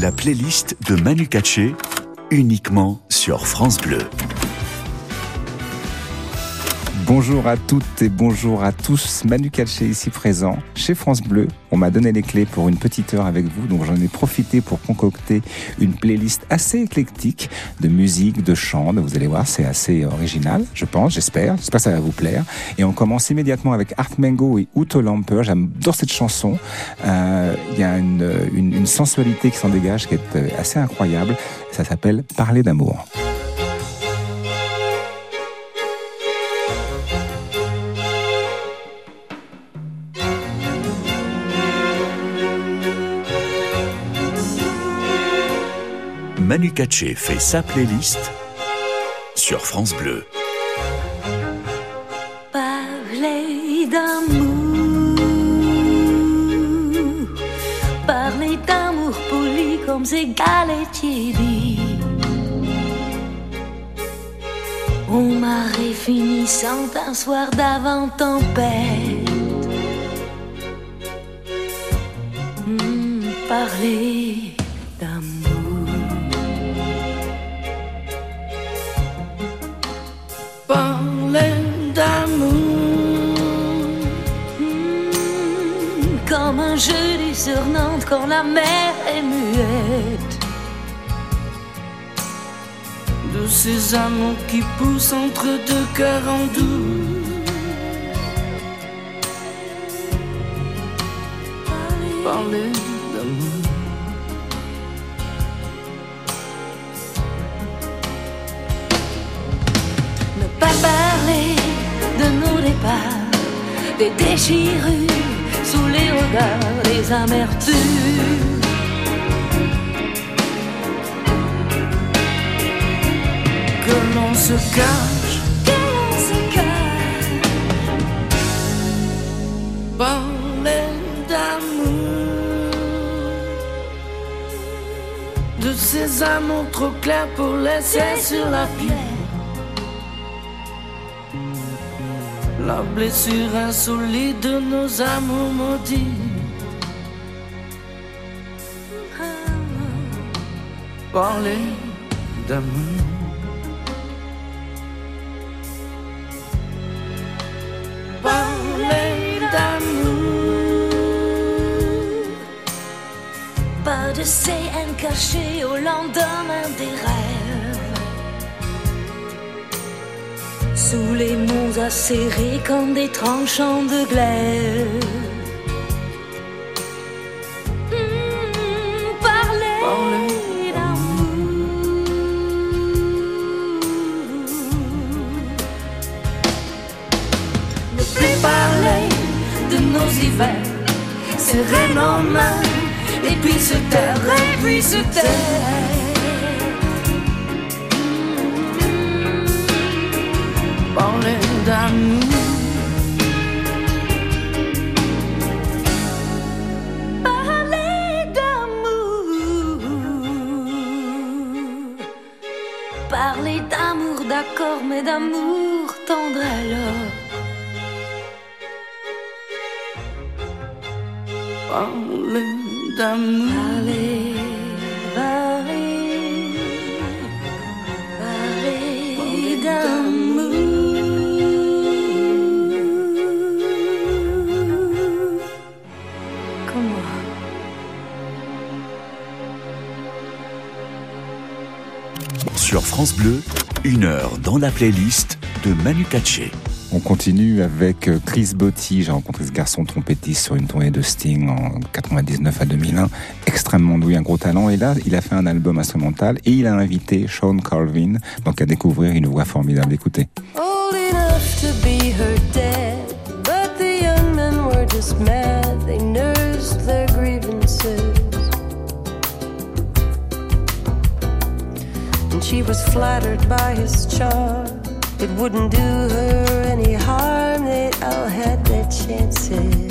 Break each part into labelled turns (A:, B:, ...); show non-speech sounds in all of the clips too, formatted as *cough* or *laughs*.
A: La playlist de Manu Katché, uniquement sur France Bleu.
B: Bonjour à toutes et bonjour à tous. Manu Calché ici présent chez France Bleu. On m'a donné les clés pour une petite heure avec vous, donc j'en ai profité pour concocter une playlist assez éclectique de musique, de chant. Vous allez voir, c'est assez original, je pense, j'espère. J'espère que ça va vous plaire. Et on commence immédiatement avec Art Mango et Uto Lamper. J'adore cette chanson. Euh, il y a une, une sensualité qui s'en dégage qui est euh, assez incroyable. Ça s'appelle Parler d'amour.
A: Manu fait sa playlist sur France Bleu.
C: Parler d'amour, parler d'amour poli comme ces galetiers On m'a finissant un soir d'avant tempête. Hmm, parler jeudi sur Nantes quand la mer est muette.
D: De ces amours qui poussent entre deux cœurs en doux. Parler d'amour.
C: Ne pas parler de nos départs, des déchirures regards, les amertumes.
D: Que l'on se cache,
C: que l'on se cache.
D: Parler d'amour, de ces amours trop clairs pour laisser sur la pierre. La blessure insolite de nos amours maudits. Parler d'amour.
C: Monts acérés comme des tranchants de glaise. Hmm, parler.
D: Ne plus parler de nos hivers, serrer nos mains, et puis se taire, et puis se taire. D'amour.
C: Parler d'amour. D'accord, mais d'amour tendre alors.
D: Parler d'amour.
A: France Bleu, une heure dans la playlist de Manu Katché.
B: On continue avec euh, Chris Botti. J'ai rencontré ce garçon trompettiste sur une tournée de Sting en 99 à 2001. Extrêmement doué, un gros talent. Et là, il a fait un album instrumental et il a invité Sean Calvin, donc à découvrir une voix formidable. Écoutez.
E: Old enough to be her dad, but the young men were just mad. They she was flattered by his charm. It wouldn't do her any harm, they all had their chances.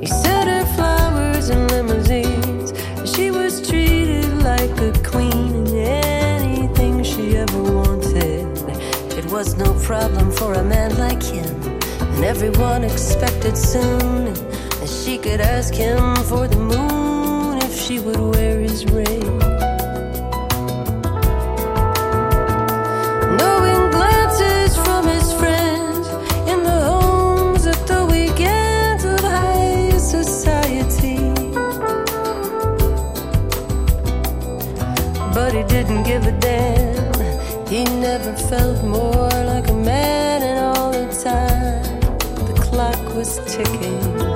E: He sent her flowers and limousines. She was treated like a queen, and anything she ever wanted. It was no problem for a man like him, and everyone expected soon that she could ask him for the moon she would wear his ring. Knowing glances from his friends in the homes at the weekends of high society. But he didn't give a damn. He never felt more like a man, and all the time the clock was ticking.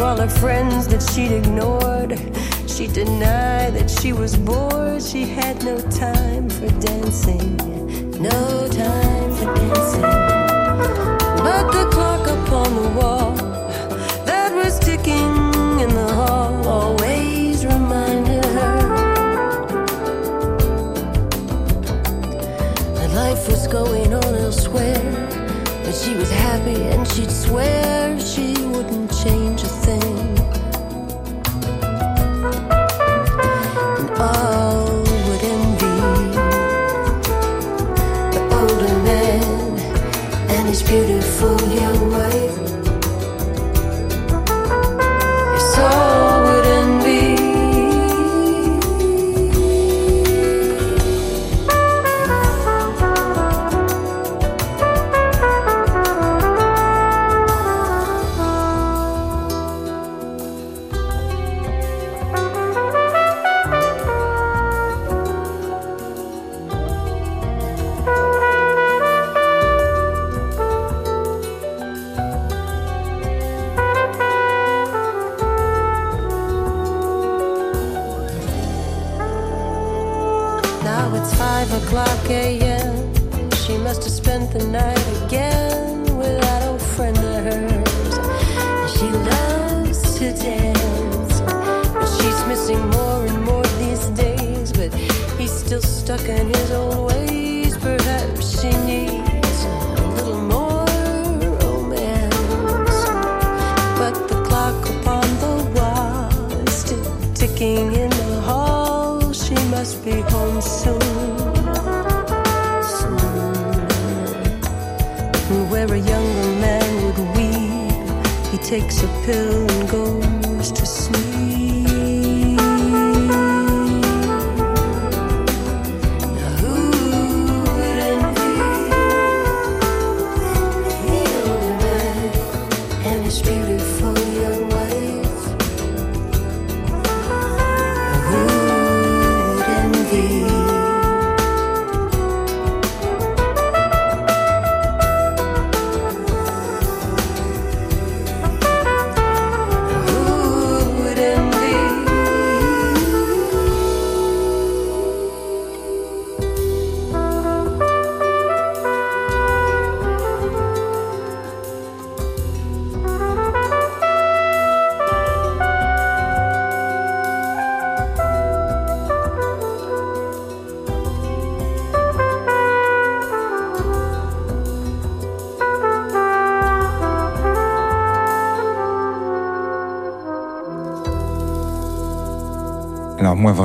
E: All her friends that she'd ignored. She denied that she was bored. She had no time for dancing, no time for dancing. But the clock upon the wall that was ticking in the hall always reminded her that life was going on elsewhere. But she was happy and she'd swear ticking in the hall. She must be home soon. Soon. Where a younger man would weep, he takes a pill and goes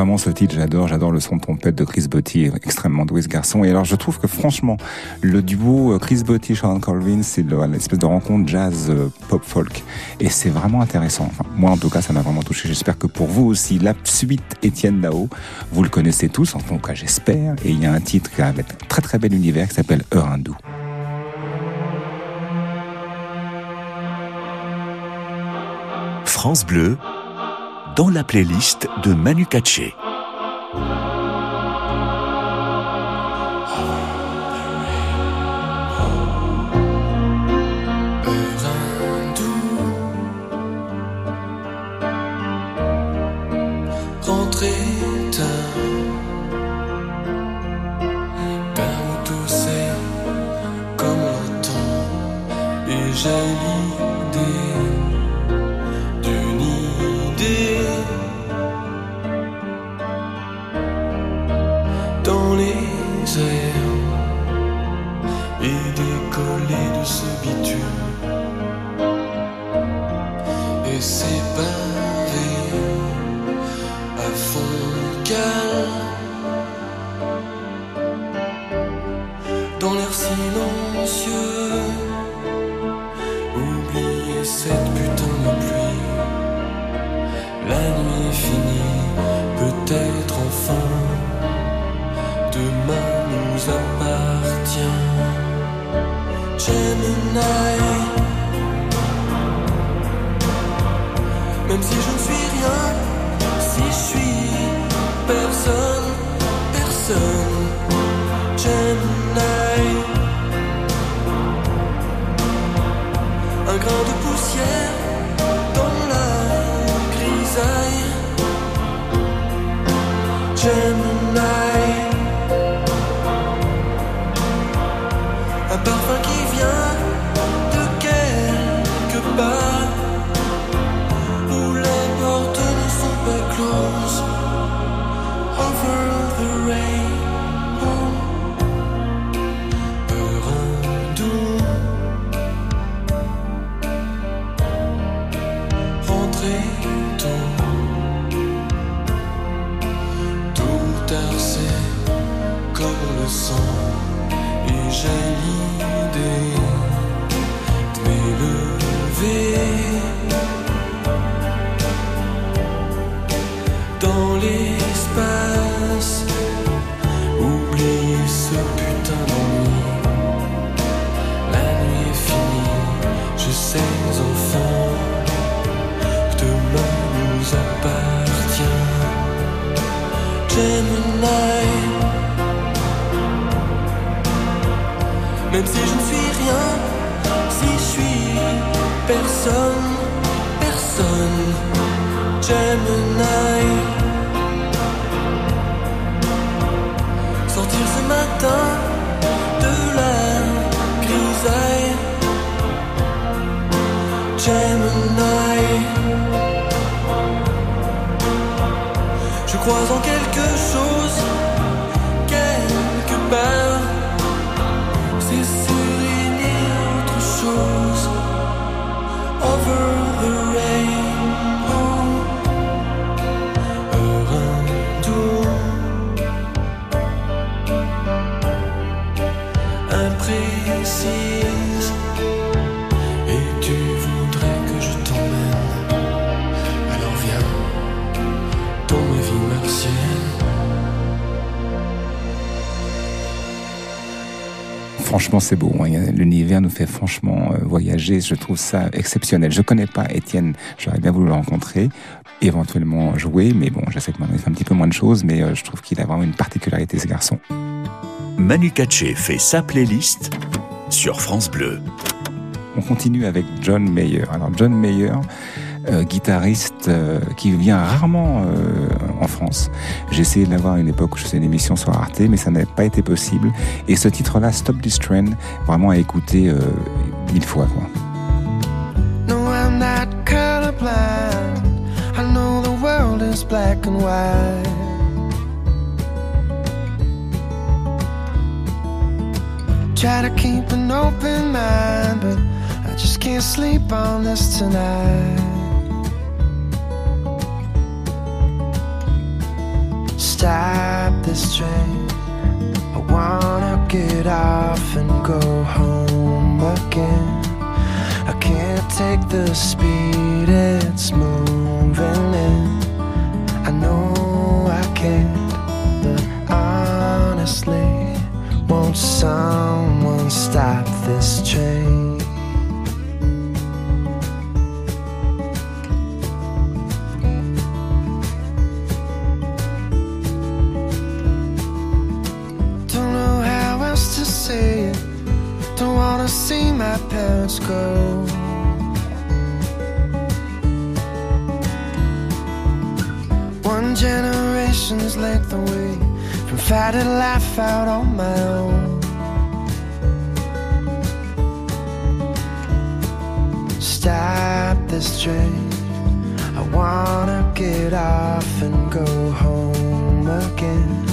B: vraiment ce titre j'adore, j'adore le son de trompette de Chris Botti, extrêmement doué ce garçon. Et alors je trouve que franchement le duo euh, Chris Botti Sean Colvin c'est le- l'espèce de rencontre jazz euh, pop folk et c'est vraiment intéressant. Moi en tout cas ça m'a vraiment touché. J'espère que pour vous aussi la suite Étienne Dao, vous le connaissez tous en tout cas j'espère. Et il y a un titre avec un très très bel univers qui s'appelle Heure hindou.
A: France Bleu, dans la playlist de Manu Katché. de poussière. crois en quelque chose.
F: Franchement, c'est beau. L'univers nous fait franchement euh, voyager. Je trouve ça exceptionnel. Je connais pas Étienne. J'aurais bien voulu le rencontrer, éventuellement jouer, mais bon, je sais que maintenant il fait un petit peu moins de choses, mais euh, je trouve qu'il a vraiment une particularité, ce garçon.
A: Manu Katché fait sa playlist sur France Bleu.
F: On continue avec John Mayer. Alors John Mayer, euh, guitariste euh, qui vient rarement euh, en France. J'ai essayé de l'avoir à une époque où je faisais une émission sur Arte, mais ça n'a pas été possible. Et ce titre-là, Stop This Trend, vraiment à écouter mille fois. Quoi. No, I'm not colorblind. I know the world is black and white. Try to keep an open mind, but I just can't sleep on this tonight. Stop this train. I wanna get off and go home again. I can't take the speed it's moving from fighting laugh out on my own. Stop this train. I wanna get off and go home again.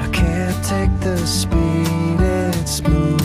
F: I can't take the speed it's moving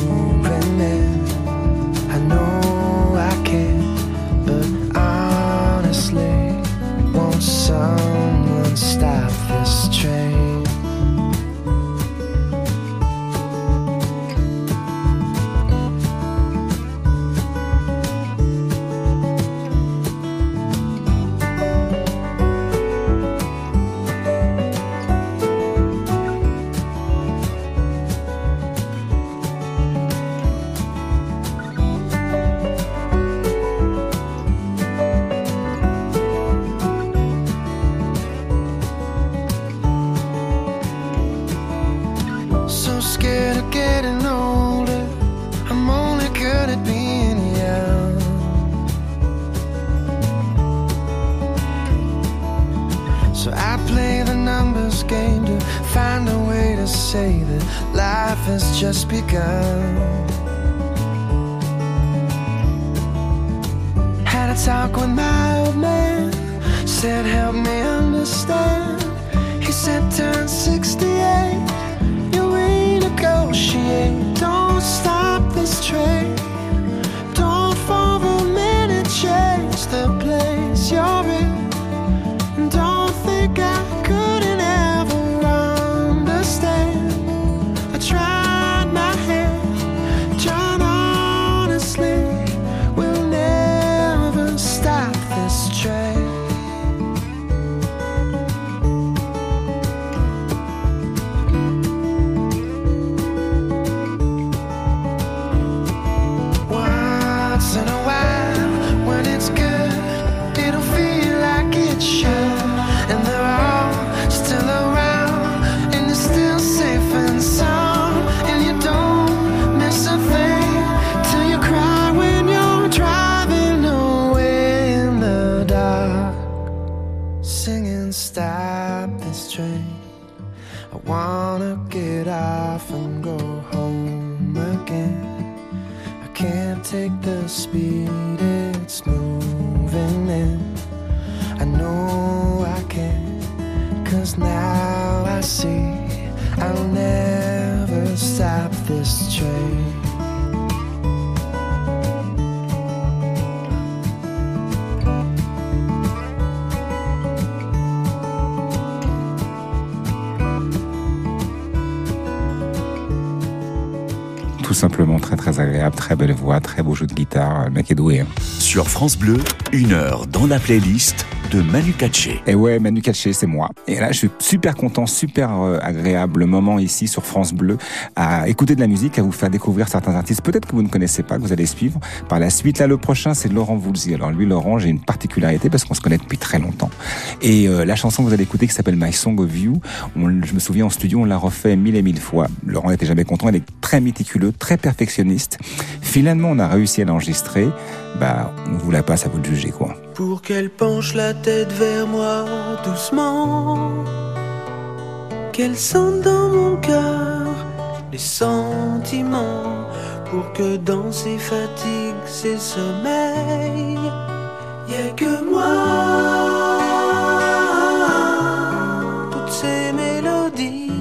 F: just begun. Stop this train. I wanna get off and go home again. I can't take the speed it's moving in. I know I can, cause now I see I'll never stop this train.
B: Simplement très très agréable, très belle voix, très beau jeu de guitare. Le mec est doué. hein.
A: Sur France Bleu, une heure dans la playlist de Manu Katché.
B: Et ouais, Manu Katché, c'est moi. Et là, je suis super content, super euh, agréable moment ici sur France Bleu à écouter de la musique, à vous faire découvrir certains artistes peut-être que vous ne connaissez pas, que vous allez suivre. Par la suite, là, le prochain, c'est Laurent Voulzy. Alors lui, Laurent, j'ai une particularité parce qu'on se connaît depuis très longtemps. Et euh, la chanson que vous allez écouter qui s'appelle My Song of You, je me souviens en studio, on l'a refait mille et mille fois. Laurent n'était jamais content, il est très méticuleux, très perfectionniste. Finalement, on a réussi à l'enregistrer. Bah, on vous la passe, à vous de juger, quoi.
F: pour qu'elle penche la tête vers moi doucement, qu'elle sente dans mon cœur les sentiments, pour que dans ses fatigues, ses sommeils, y a que moi. Toutes ces mélodies,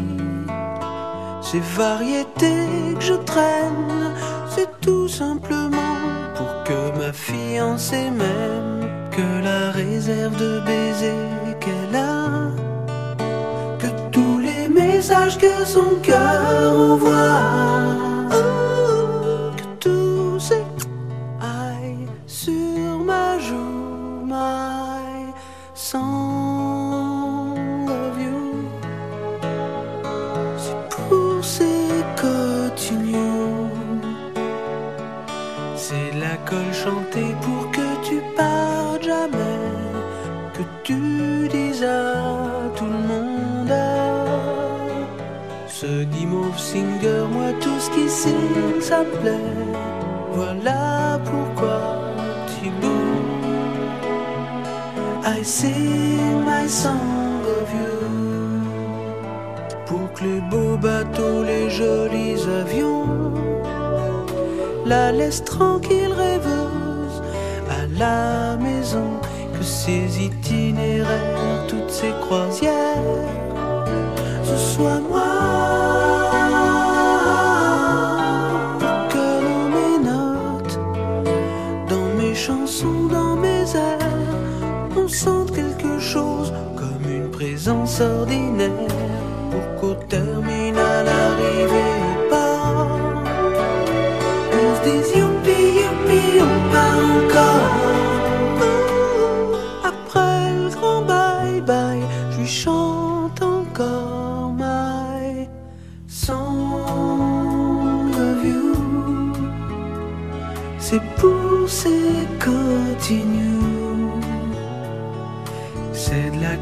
F: ces variétés que je traîne, c'est tout simplement que ma fiancée m'aime, que la réserve de baisers qu'elle a, que tous les messages que son cœur envoie, Voilà pourquoi, Thibaut, I sing my song of you.
G: Donc les beaux bateaux, les jolis avions la laisse tranquille rêveuse à la maison que ces itinéraires, toutes ces croisières, ce soit moi. Ordinaire pour qu'au terminal arrivé au pas, on se dise youpi, youpi, on part encore. Après le grand bye bye, je lui chante encore my song of you. C'est pour ces continues.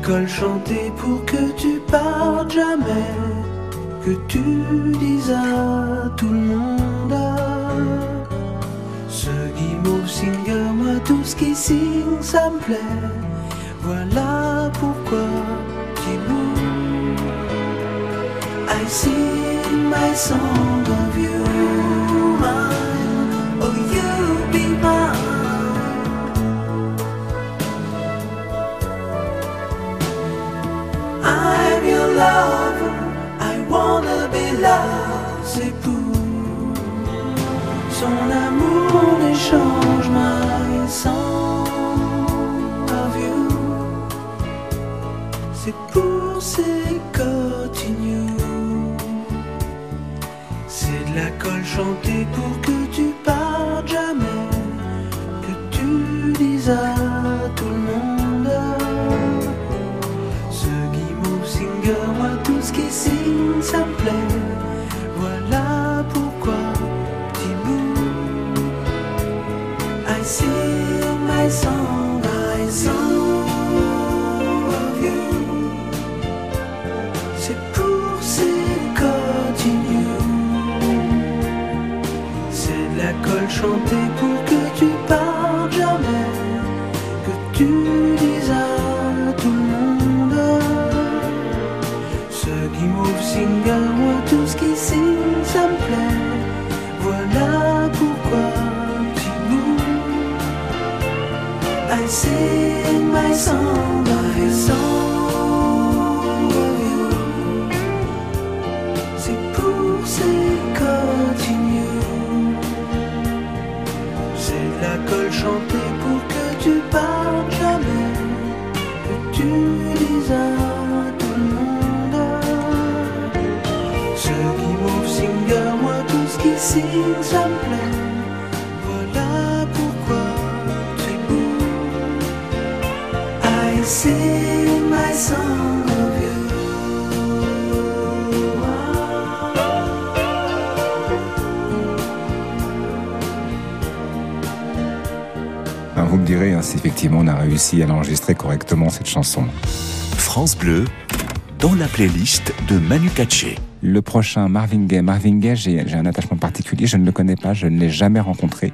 G: Colle chantée pour que tu partes jamais. Que tu dises à tout le monde. Ce guimauve singer, moi tout ce qui signe, ça me plaît. Voilà pourquoi Tibou. I sing my song son amour en échange, my of you. C'est pour ces continues. C'est de la colle chantée pour que tu partes jamais. Que tu dises colle
B: réussi à l'enregistrer correctement cette chanson.
A: France Bleu, dans la playlist de Manu Katché.
B: Le prochain, Marvin Gaye. Marvin Gaye, j'ai j'ai un attachement particulier. Je ne le connais pas, je ne l'ai jamais rencontré.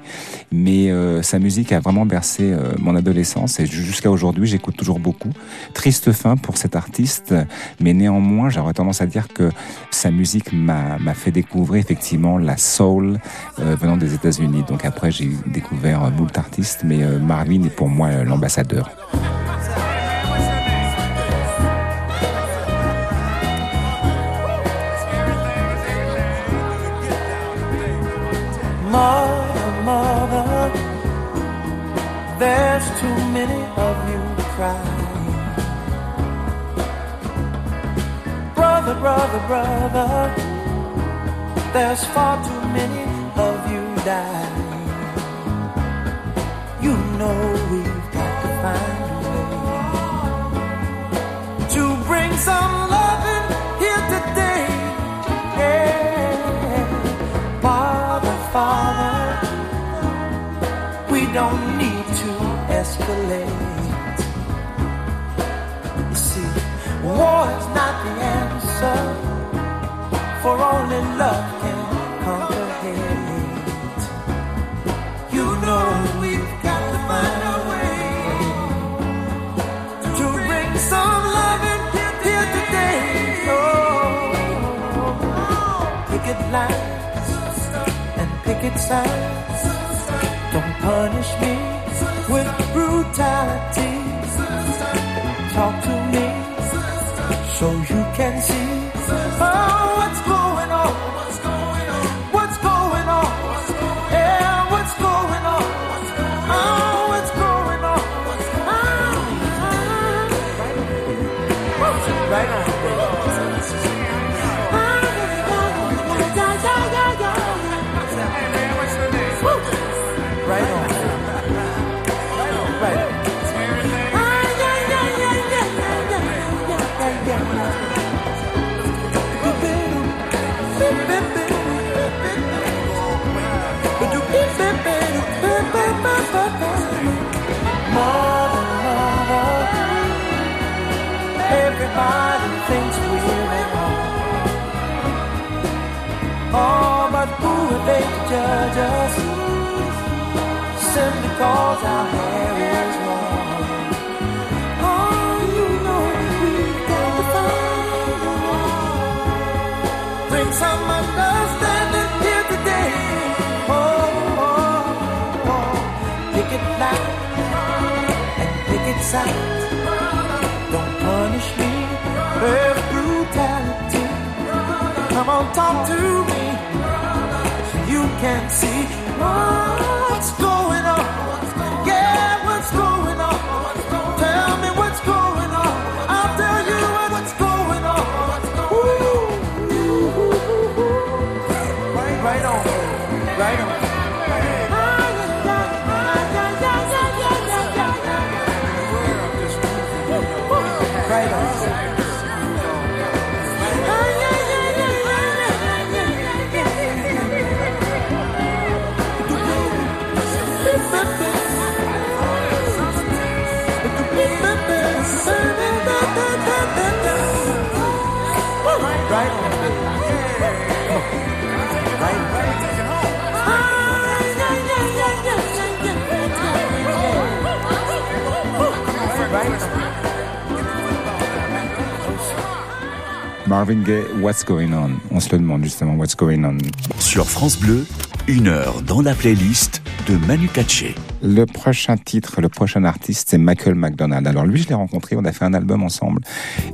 B: Mais euh, sa musique a vraiment bercé euh, mon adolescence et jusqu'à aujourd'hui, j'écoute toujours beaucoup. Triste fin pour cet artiste, mais néanmoins, j'aurais tendance à dire que sa musique m'a fait découvrir effectivement la soul euh, venant des États-Unis. Donc après, j'ai découvert euh, moult artistes, mais euh, Marvin est pour moi euh, l'ambassadeur.
G: Too many of you crying. Brother, brother, brother, there's far too many of you dying. Escalate. You see, war is not the answer, for only love can conquer hate. You know we've got to find a way to bring some love in here today. Oh. lines and pick picket signs. Don't punish me with hospitality. Everybody thinks we're at home. Oh, but who are they to judge us? Simply cause our hair is long. Oh, you know we've got to find. Bring some understanding here today. Oh, oh, oh. Pick it loud and pick it sound. Talk to me. You can see what's going
B: Marvin Gaye, What's Going On? On se le demande justement, What's Going On
A: Sur France Bleu, une heure dans la playlist de Manu Katché.
B: Le prochain titre, le prochain artiste, c'est Michael McDonald. Alors lui, je l'ai rencontré, on a fait un album ensemble.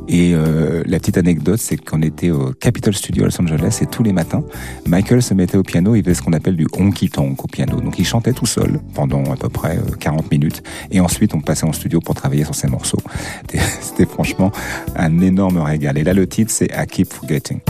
B: Et euh, la petite anecdote, c'est qu'on était au Capitol Studio à Los Angeles et tous les matins, Michael se mettait au piano, il faisait ce qu'on appelle du honky tonk au piano. Donc il chantait tout seul pendant à peu près euh, 40 minutes. Et ensuite, on passait en studio pour travailler sur ses morceaux. *laughs* C'était franchement un énorme régal. Et là, le titre, c'est I Keep Forgetting.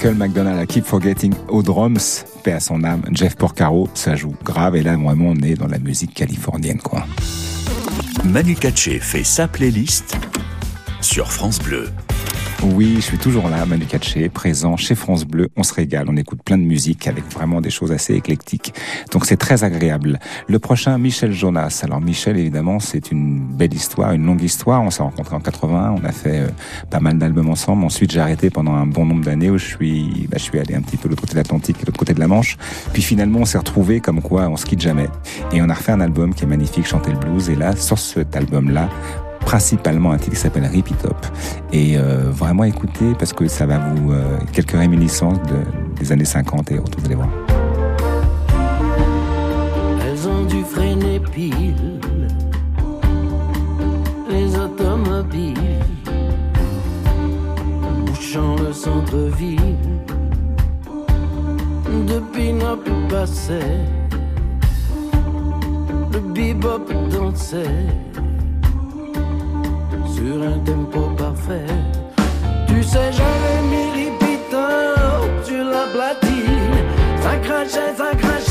B: Michael McDonald à Keep Forgetting aux drums, paix à son âme, Jeff Porcaro, ça joue grave et là vraiment on est dans la musique californienne quoi.
A: Manu Katché fait sa playlist sur France Bleu.
B: Oui, je suis toujours là, Manu Katché, présent chez France Bleu. On se régale, on écoute plein de musique avec vraiment des choses assez éclectiques. Donc c'est très agréable. Le prochain, Michel Jonas. Alors Michel, évidemment, c'est une belle histoire, une longue histoire. On s'est rencontrés en 80, on a fait euh, pas mal d'albums ensemble. Ensuite, j'ai arrêté pendant un bon nombre d'années où je suis, bah, je suis allé un petit peu de l'autre côté de l'Atlantique et de l'autre côté de la Manche. Puis finalement, on s'est retrouvés comme quoi on se quitte jamais. Et on a refait un album qui est magnifique, Chanter le blues. Et là, sur cet album-là, principalement un titre qui s'appelle Repeat Top. Et euh, vraiment écoutez parce que ça va vous... Euh, quelques réminiscences de, des années 50 et autres, vous allez voir.
H: Elles ont dû freiner pile. Les automobiles. Bouchant le centre-ville. De pin-up passait le bebop dansait sur un tempo parfait. Tu sais j'avais mis repeat sur la platine. Ça crachait ça crachait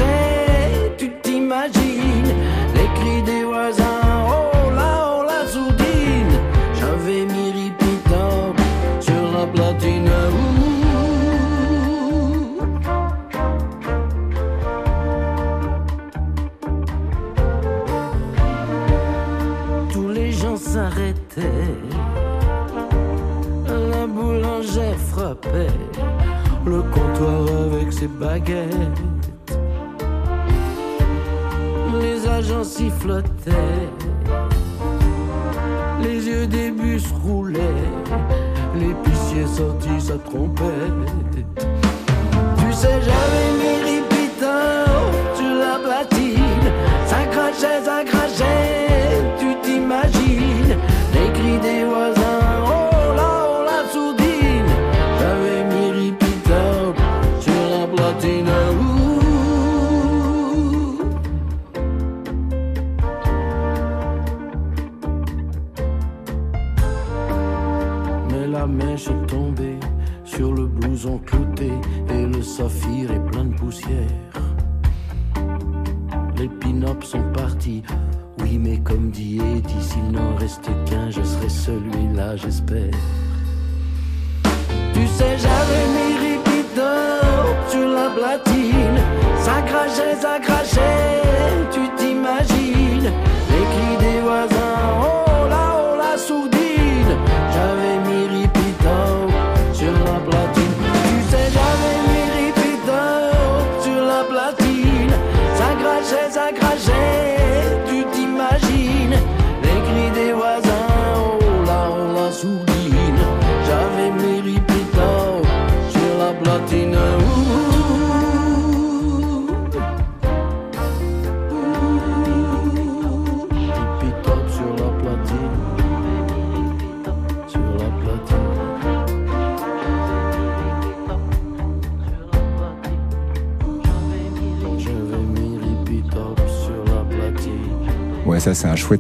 H: avec ses baguettes. Les agents sifflotaient. Les yeux des bus roulaient. L'épicier sortit sa trompette tu sais j'avais mis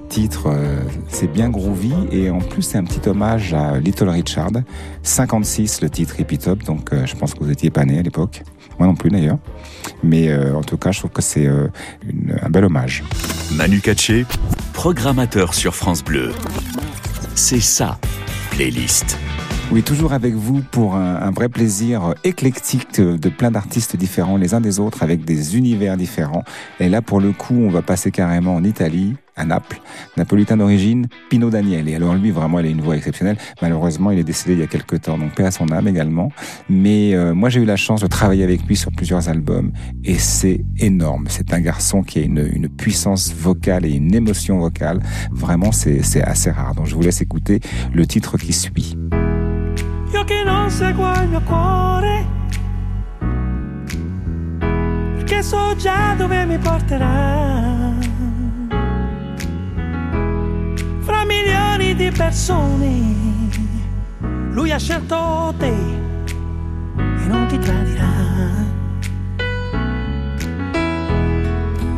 B: titre, euh, c'est bien groovy et en plus c'est un petit hommage à Little Richard. 56 le titre Repeat Up, donc euh, je pense que vous étiez pas né à l'époque. Moi non plus d'ailleurs. Mais euh, en tout cas, je trouve que c'est un bel hommage.
A: Manu Katché, programmateur sur France Bleu. C'est ça, playlist.
B: Oui, toujours avec vous pour un, un vrai plaisir éclectique de, plein d'artistes différents les uns des autres avec des univers différents. Et là, pour le coup, on va passer carrément en Italie, à Naples, napolitain d'origine, Pino Daniel. Et alors lui, vraiment, il a une voix exceptionnelle. Malheureusement, il est décédé il y a quelques temps, donc paix à son âme également. Mais euh, moi, j'ai eu la chance de travailler avec lui sur plusieurs albums et c'est énorme. C'est un garçon qui a une, une puissance vocale et une émotion vocale. Vraiment, c'est assez rare. Donc, je vous laisse écouter le titre qui suit.
I: Io che non seguo il mio cuore. Perché so già dove mi porterà. Fra milioni di persone Lui ha scelto te E non ti tradirà.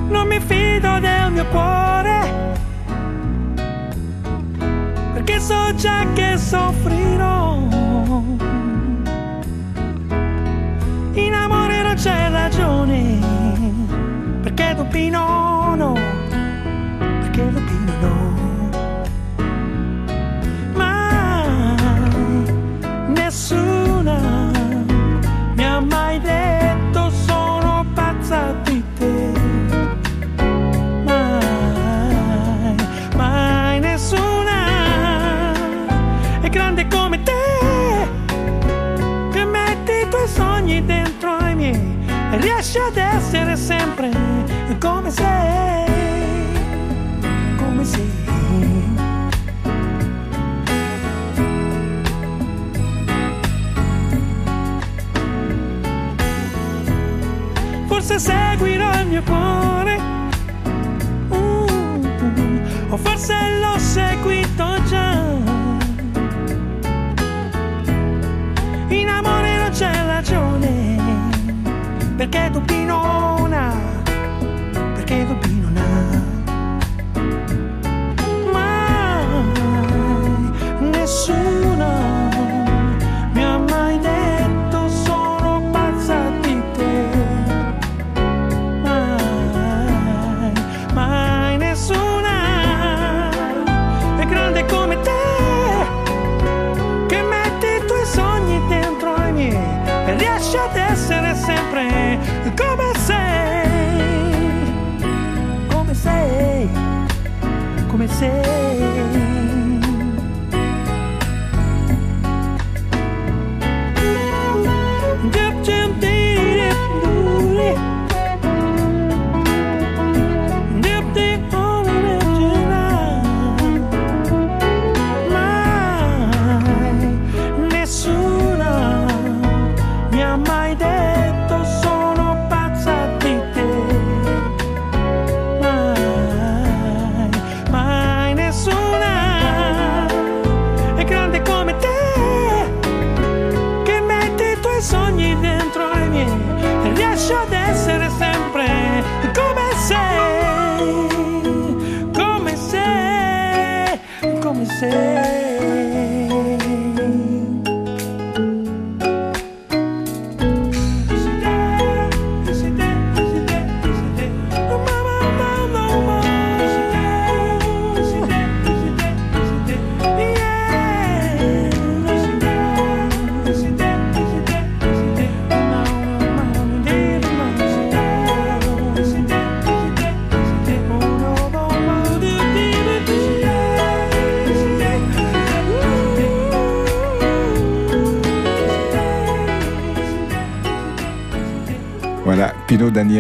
I: Non mi fido del mio cuore perché so già che soffrirò.
J: In amore non c'è ragione, perché dubbi
K: no, no.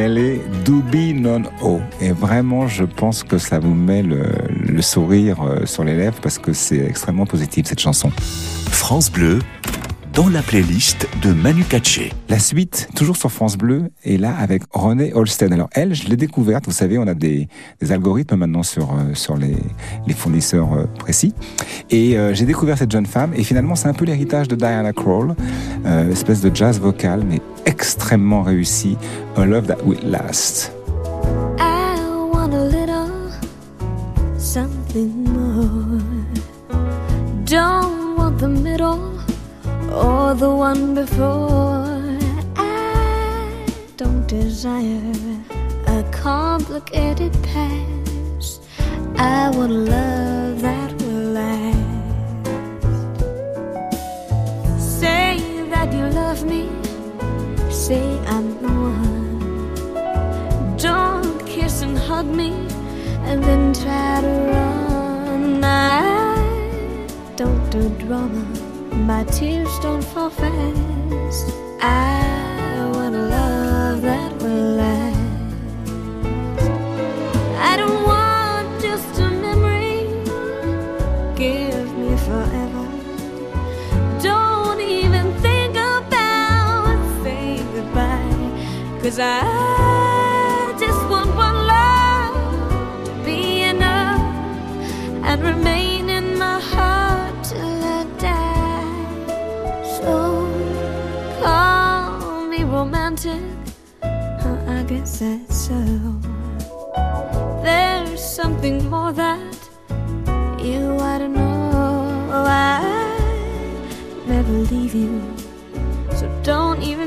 K: Daniele, Dubi non o. Et vraiment, je pense que ça vous met le, le sourire euh, sur les lèvres parce que c'est extrêmement positif cette chanson.
A: France Bleu, dans la playlist de Manu Katché.
K: La suite, toujours sur France Bleu, est là avec René Holstein. Alors elle, je l'ai découverte, vous savez, on a des, des algorithmes maintenant sur, euh, sur les, les fournisseurs euh, précis. Et euh, j'ai découvert cette jeune femme, et finalement c'est un peu l'héritage de Diana Krall, espèce de jazz vocal, mais extrêmement réussi, A Love That Will Last.
L: I want a little something more. Don't want the middle or the one before. I don't desire a complicated past. I want love that will last. Say that you love me. Say I'm the one. Don't kiss and hug me and then try to run. I don't do drama. My tears don't fall fast. I want a love that will last. Cause I just want one love to be enough and remain in my heart till I die. So call me romantic. Huh, I guess that's so. There's something more that you ought to know. I never leave you, so don't even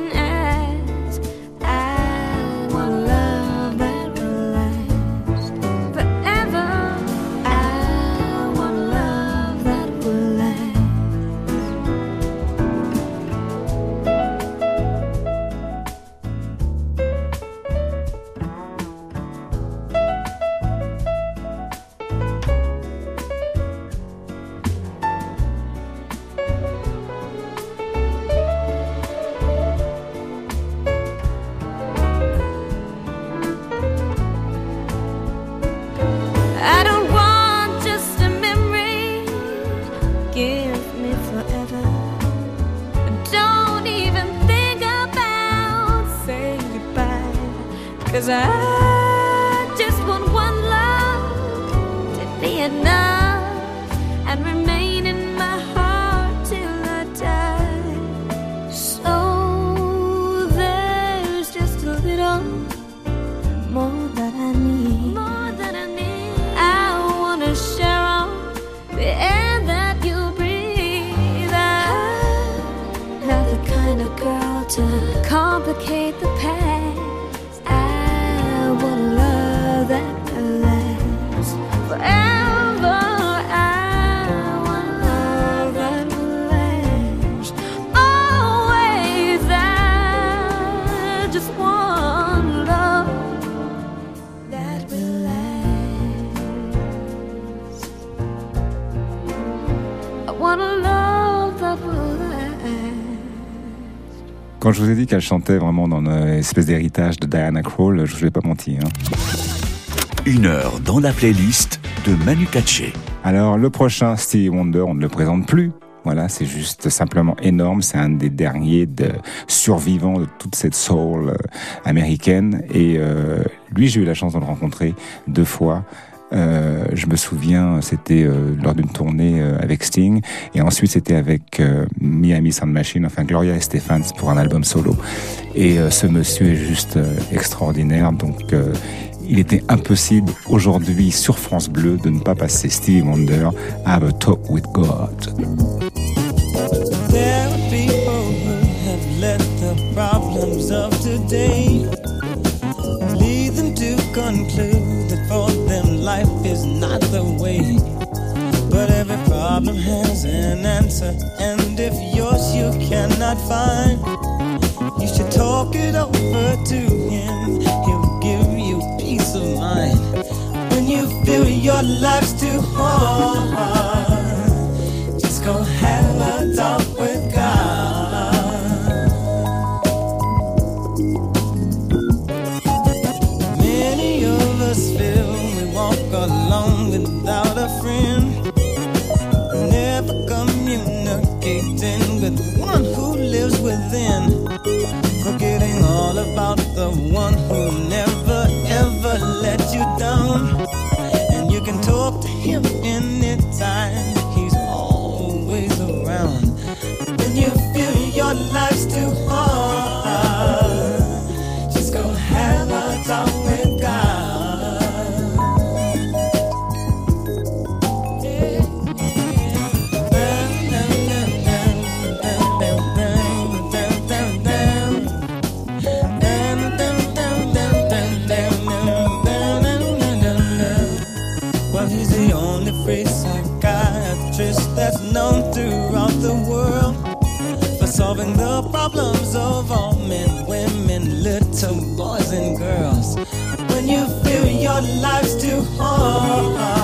B: Quand je vous ai dit qu'elle chantait vraiment dans une espèce d'héritage de Diana Krall, je ne vais pas mentir. hein.
A: Une heure dans la playlist de Manu Katché.
B: Alors, le prochain Stevie Wonder, on ne le présente plus. Voilà, c'est juste simplement énorme. C'est un des derniers de survivants de toute cette soul euh, américaine. Et euh, lui, j'ai eu la chance de le rencontrer deux fois. Euh, je me souviens, c'était euh, lors d'une tournée euh, avec Sting, et ensuite c'était avec Miami Sound Machine, enfin Gloria Estefan pour un album solo. Et ce monsieur est juste extraordinaire, donc il était impossible aujourd'hui sur France Bleu de ne pas passer Stevie Wonder Have a Talk with God.
I: Cannot find, you should talk it over to him. He'll give you peace of mind when you feel your life's too hard. Just go have a talk all about problems of all men, women, little boys, and girls. When you feel your life's too hard,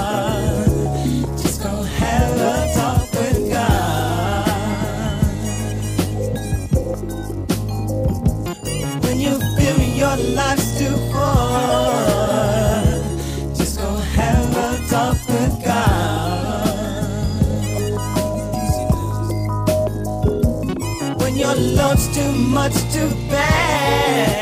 I: much to bear,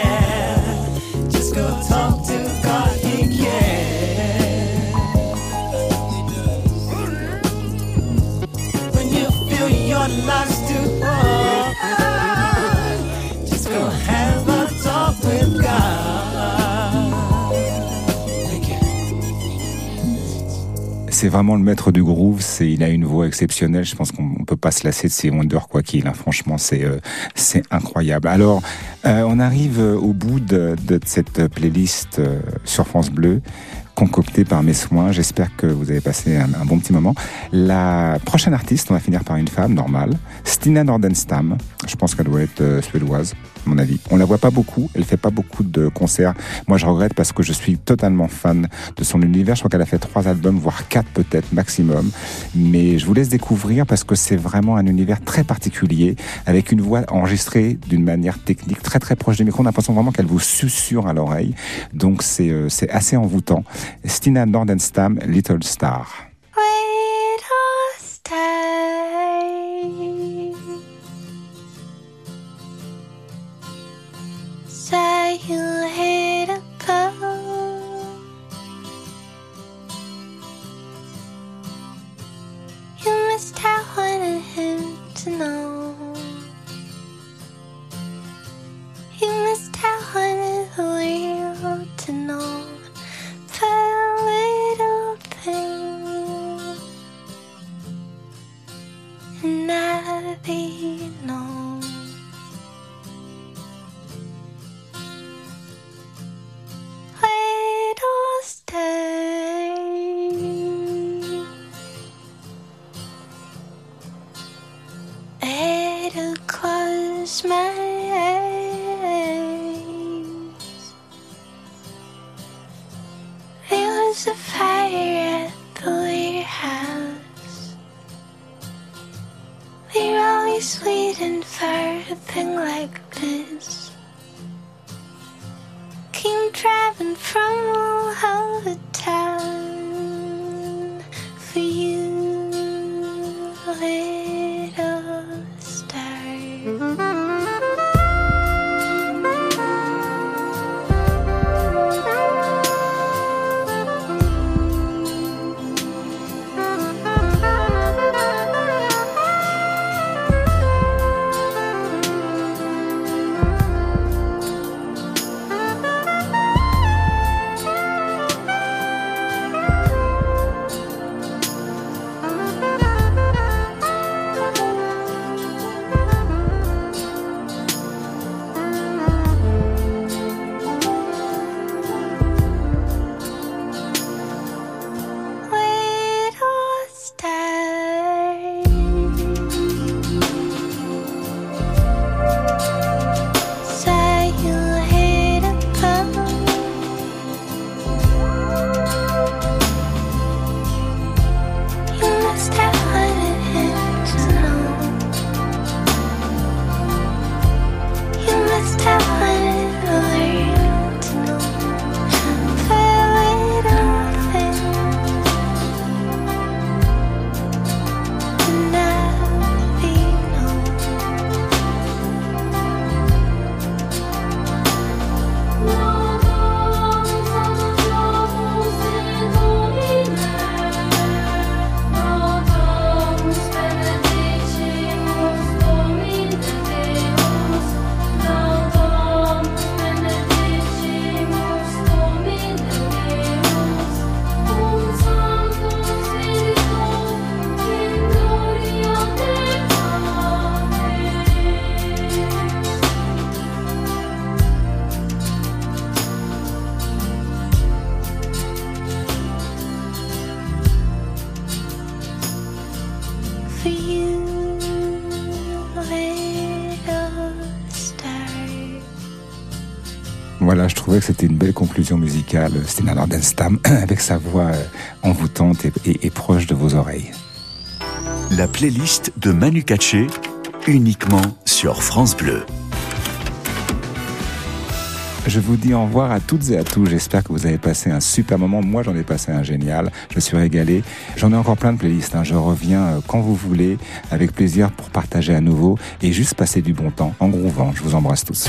B: C'est vraiment le maître du groove. C'est, il a une voix exceptionnelle. Je pense qu'on on peut pas se lasser de ses Wonder quoi qu'il. hein. Franchement, c'est euh, c'est incroyable. Alors, euh, on arrive euh, au bout de, cette playlist sur France Bleu concoctée par mes soins. J'espère que vous avez passé un, bon petit moment. La prochaine artiste, on va finir par une femme normale, Stina Nordenstam. Je pense qu'elle doit être euh, suédoise, à mon avis. On la voit pas beaucoup. Elle fait pas beaucoup de concerts. Moi, je regrette parce que je suis totalement fan de son univers. Je crois qu'elle a fait trois albums, voire quatre peut-être maximum. Mais je vous laisse découvrir parce que c'est vraiment un univers très particulier, avec une voix enregistrée d'une manière technique très très proche du micro. On a l'impression vraiment qu'elle vous susurre à l'oreille. Donc c'est euh, assez envoûtant. Stina Nordenstam, Little Star.
L: close my eyes. There
M: was a fire at the warehouse. They were always waiting for a thing like this. Came driving from all over
B: trouvais que c'était une belle conclusion musicale. C'était Nana Denstam *clears throat* avec sa voix euh, envoûtante et, et- et proche de vos oreilles.
A: La playlist de Manu Katché, uniquement sur France Bleu.
B: Je vous dis au revoir à toutes et à tous. J'espère que vous avez passé un super moment. Moi, j'en ai passé un génial. Je suis régalé. J'en ai encore plein de playlists. hein. Je reviens euh, quand vous voulez, avec plaisir pour partager à nouveau et juste passer du bon temps en groovant. Je vous embrasse tous.